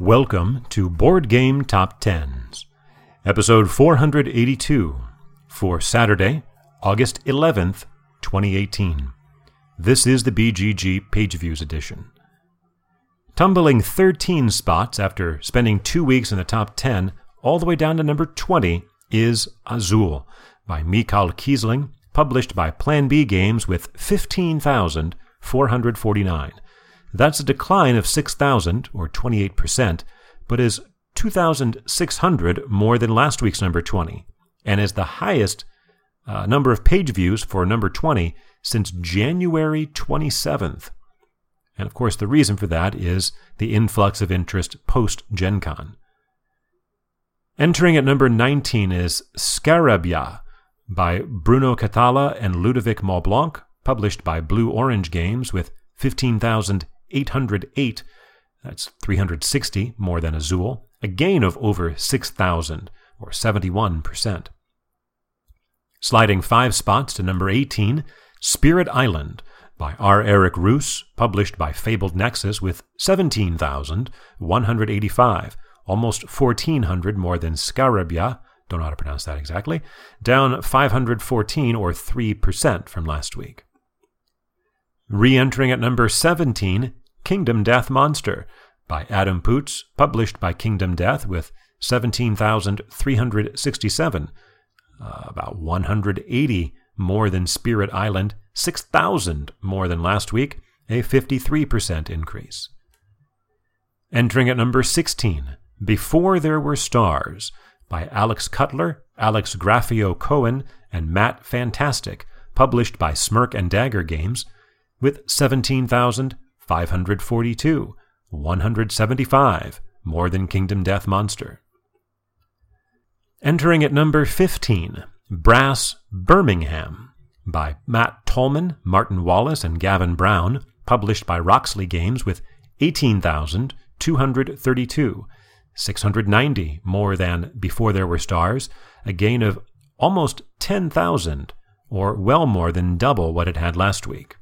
Welcome to Board Game Top Tens, episode 482 for Saturday, August 11th, 2018. This is the BGG Page Views edition. Tumbling 13 spots after spending two weeks in the top 10, all the way down to number 20, is Azul by Michael Kiesling, published by Plan B Games with 15,449. That's a decline of 6,000, or 28%, but is 2,600 more than last week's number 20, and is the highest uh, number of page views for number 20 since January 27th. And of course, the reason for that is the influx of interest post Gen Con. Entering at number 19 is Scarabya by Bruno Cathala and Ludovic Maublanc, published by Blue Orange Games with 15,000 808, that's 360 more than Azul, a gain of over 6,000, or 71%. Sliding five spots to number 18, Spirit Island by R. Eric Reuss, published by Fabled Nexus with 17,185, almost 1,400 more than Scarabya, don't know how to pronounce that exactly, down 514 or 3% from last week. Re entering at number 17, Kingdom Death Monster by Adam Poots, published by Kingdom Death with 17,367, uh, about 180 more than Spirit Island, 6,000 more than last week, a 53% increase. Entering at number 16, Before There Were Stars by Alex Cutler, Alex Graffeo Cohen, and Matt Fantastic, published by Smirk and Dagger Games, with 17,000 542, 175, more than Kingdom Death Monster. Entering at number 15, Brass Birmingham by Matt Tolman, Martin Wallace, and Gavan Brown, published by Roxley Games with 18,232, 690 more than Before There Were Stars, a gain of almost 10,000, or well more than double what it had last week.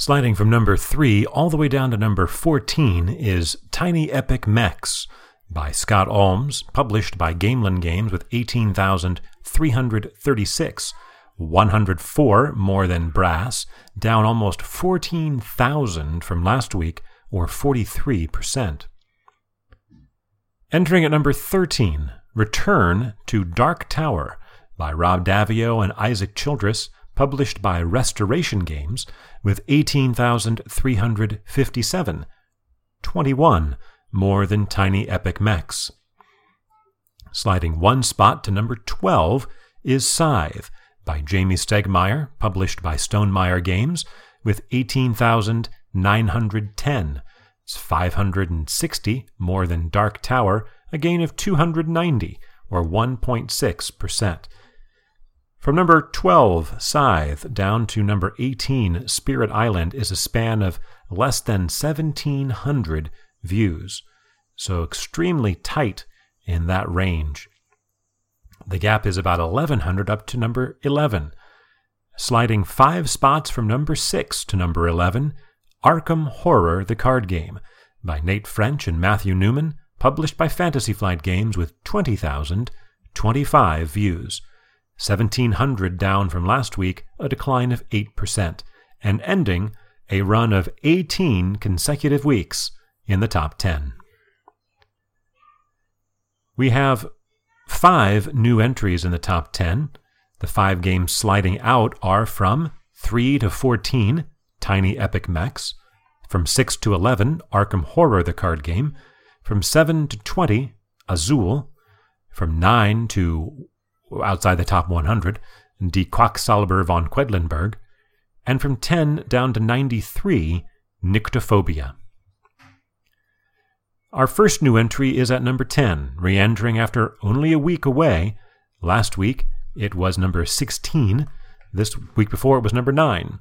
Sliding from number 3 all the way down to number 14 is Tiny Epic Mechs by Scott Almes, published by Gamelyn Games with 18,336, 104 more than Brass, down almost 14,000 from last week, or 43%. Entering at number 13, Return to Dark Tower by Rob Daviau and Isaac Childress, published by Restoration Games with 18,357, 21 more than Tiny Epic Mechs. Sliding one spot to number 12 is Scythe by Jamey Stegmaier, published by Stonemaier Games, with 18,910. It's 560 more than Dark Tower, a gain of 290, or 1.6%. From number 12, Scythe, down to number 18, Spirit Island, is a span of less than 1,700 views, so extremely tight in that range. The gap is about 1,100 up to number 11. Sliding five spots from number 6 to number 11, Arkham Horror the Card Game by Nate French and Matthew Newman, published by Fantasy Flight Games with 20,025 views. 1,700 down from last week, a decline of 8%, and ending a run of 18 consecutive weeks in the top 10. We have five new entries in the top 10. The five games sliding out are from 3 to 14, Tiny Epic Mechs, from 6 to 11, Arkham Horror the card game, from 7 to 20, Azul, from 9 to outside the top 100, Die Quacksalber von Quedlinburg, and from 10 down to 93, Nyctophobia. Our first new entry is at number 10, re entering after only a week away. Last week it was number 16. This week before it was number 9.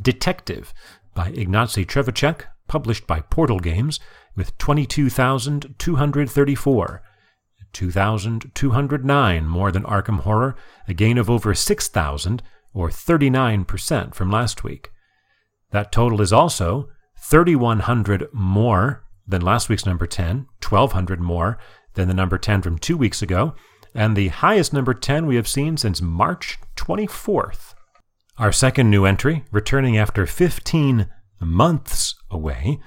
Detective by Ignacy Trzewiczek, published by Portal Games, with 22,234. 2,209 more than Arkham Horror, a gain of over 6,000, or 39% from last week. That total is also 3,100 more than last week's number 10, 1,200 more than the number 10 from two weeks ago, and the highest number 10 we have seen since March 24th. Our second new entry, returning after 15 months away,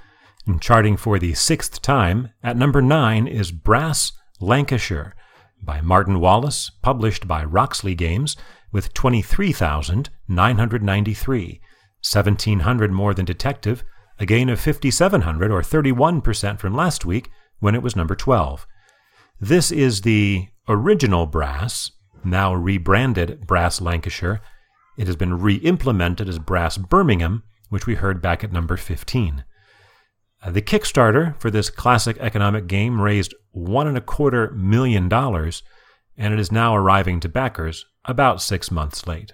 and charting for the sixth time, at number 9 is Brass Lancashire by Martin Wallace, published by Roxley Games, with 23,993, 1,700 more than Detective, a gain of 5,700 or 31% from last week when it was number 12. This is the original Brass, now rebranded Brass Lancashire. It has been re implemented as Brass Birmingham, which we heard back at number 15. Uh, the Kickstarter for this classic economic game raised one and a quarter million dollars, and it is now arriving to backers about six months late.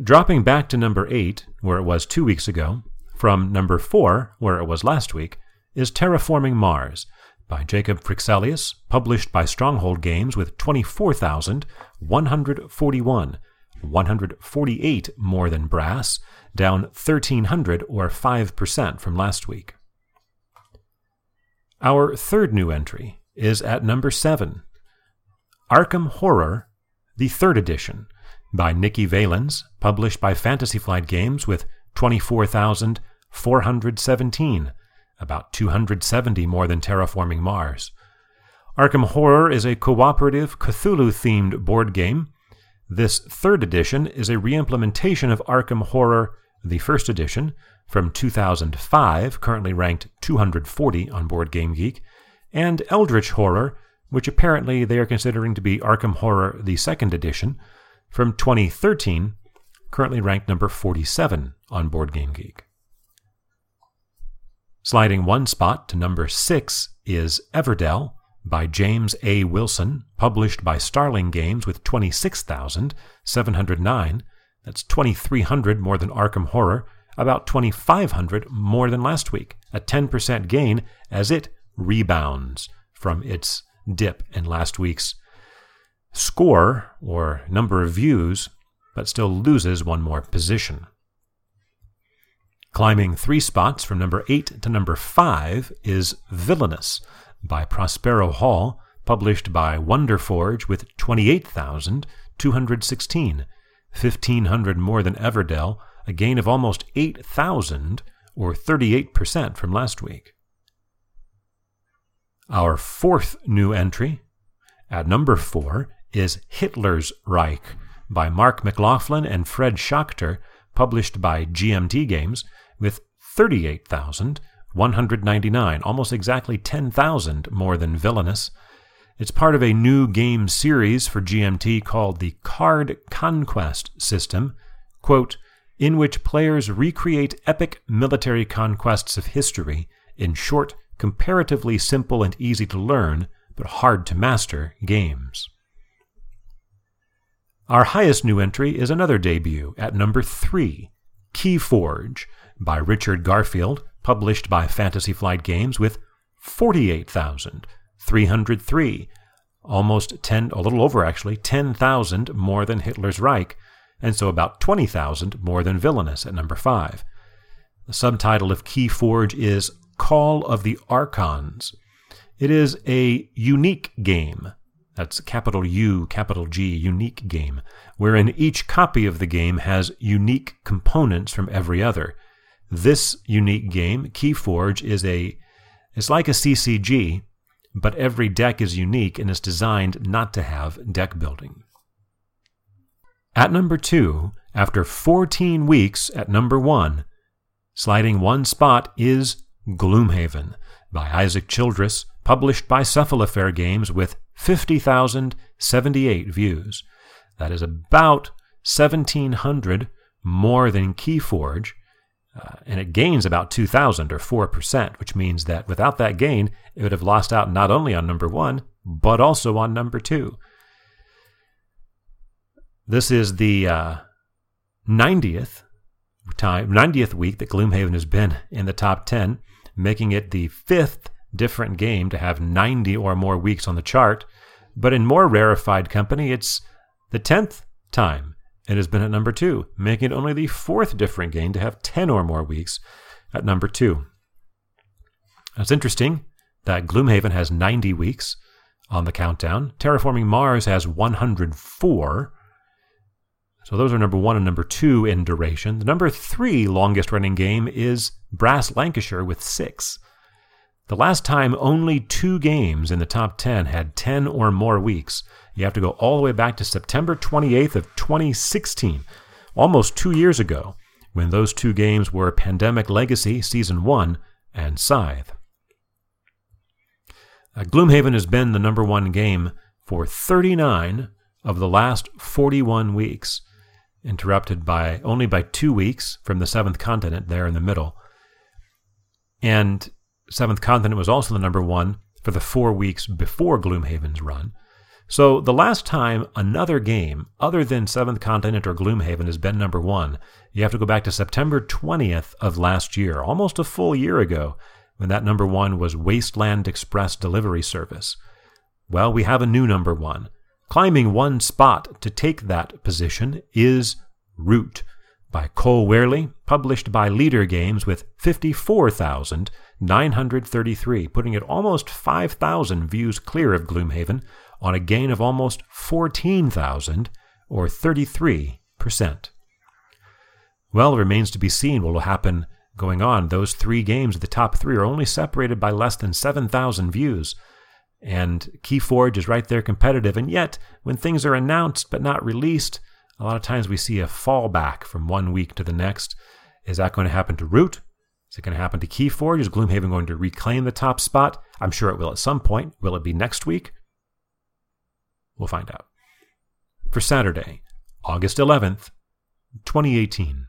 Dropping back to number 8, where it was two weeks ago, from number 4, where it was last week, is Terraforming Mars by Jacob Fryxelius, published by Stronghold Games with 24,141, 148 more than Brass, down 1,300 or 5% from last week. Our third new entry is at number 7, Arkham Horror, the third edition, by Nikki Valens, published by Fantasy Flight Games with 24,417, about 270 more than Terraforming Mars. Arkham Horror is a cooperative Cthulhu themed board game. This third edition is a reimplementation of Arkham Horror, the first edition, from 2005, currently ranked 240 on Board Game Geek, and Eldritch Horror, which apparently they are considering to be Arkham Horror, the second edition, from 2013, currently ranked number 47 on Board Game Geek. Sliding one spot to number 6 is Everdell by James A. Wilson, published by Starling Games with 26,709. That's 2,300 more than Arkham Horror, about 2,500 more than last week, a 10% gain as it rebounds from its dip in last week's score or number of views, but still loses one more position. Climbing three spots from number 8 to number 5 is Villainous by Prospero Hall, published by Wonderforge with 28,216, 1,500 more than Everdell, a gain of almost 8,000 or 38% from last week. Our fourth new entry, at number 4, is Hitler's Reich by Mark McLaughlin and Fred Schachter, published by GMT Games, with 38,199, almost exactly 10,000 more than Villainous. It's part of a new game series for GMT called the Card Conquest System, quote, in which players recreate epic military conquests of history in short, comparatively simple and easy to learn, but hard to master games. Our highest new entry is another debut at number 3, Keyforge, by Richard Garfield, published by Fantasy Flight Games with 48,303, almost 10, a little over actually, 10,000 more than Hitler's Reich, and so about 20,000 more than Villainous at number 5. The subtitle of Keyforge is Call of the Archons. It is a unique game that's capital U, capital G, unique game, wherein each copy of the game has unique components from every other. This unique game, Keyforge, is a it's like a CCG, but every deck is unique and is designed not to have deck building. At number 2, after 14 weeks at number 1, sliding one spot is Gloomhaven by Isaac Childress, published by Cephalofair Games with 50,078 views. That is about 1,700 more than Keyforge, uh, and it gains about 2,000 or 4%, which means that without that gain, it would have lost out not only on number one, but also on number two. This is the uh, 90th time, 90th week that Gloomhaven has been in the top 10, making it the fifth different game to have 90 or more weeks on the chart. But in more rarefied company, it's the 10th time it has been at number two, making it only the fourth different game to have 10 or more weeks at number two. It's interesting that Gloomhaven has 90 weeks on the countdown. Terraforming Mars has 104. So those are number one and number two in duration. The number three longest running game is Brass Lancashire with six. The last time only two games in the top 10 had 10 or more weeks, you have to go all the way back to September 28th of 2016, almost two years ago, when those two games were Pandemic Legacy Season 1 and Scythe. Uh, Gloomhaven has been the number one game for 39 of the last 41 weeks, interrupted by only by two weeks from the seventh continent there in the middle. And Seventh Continent was also the number one for the four weeks before Gloomhaven's run. So the last time another game other than Seventh Continent or Gloomhaven has been number one, you have to go back to September 20th of last year, almost a full year ago, when that number one was Wasteland Express Delivery Service. Well, we have a new number one. Climbing one spot to take that position is Root by Cole Wehrle, published by Leder Games with 54,933, putting it almost 5,000 views clear of Gloomhaven on a gain of almost 14,000 or 33%. Well, it remains to be seen what will happen going on. Those three games, the top three, are only separated by less than 7,000 views. And Keyforge is right there competitive. And yet, when things are announced but not released, a lot of times we see a fallback from one week to the next. Is that going to happen to Root? Is it going to happen to Keyforge? Is Gloomhaven going to reclaim the top spot? I'm sure it will at some point. Will it be next week? We'll find out. For Saturday, August 11th, 2018.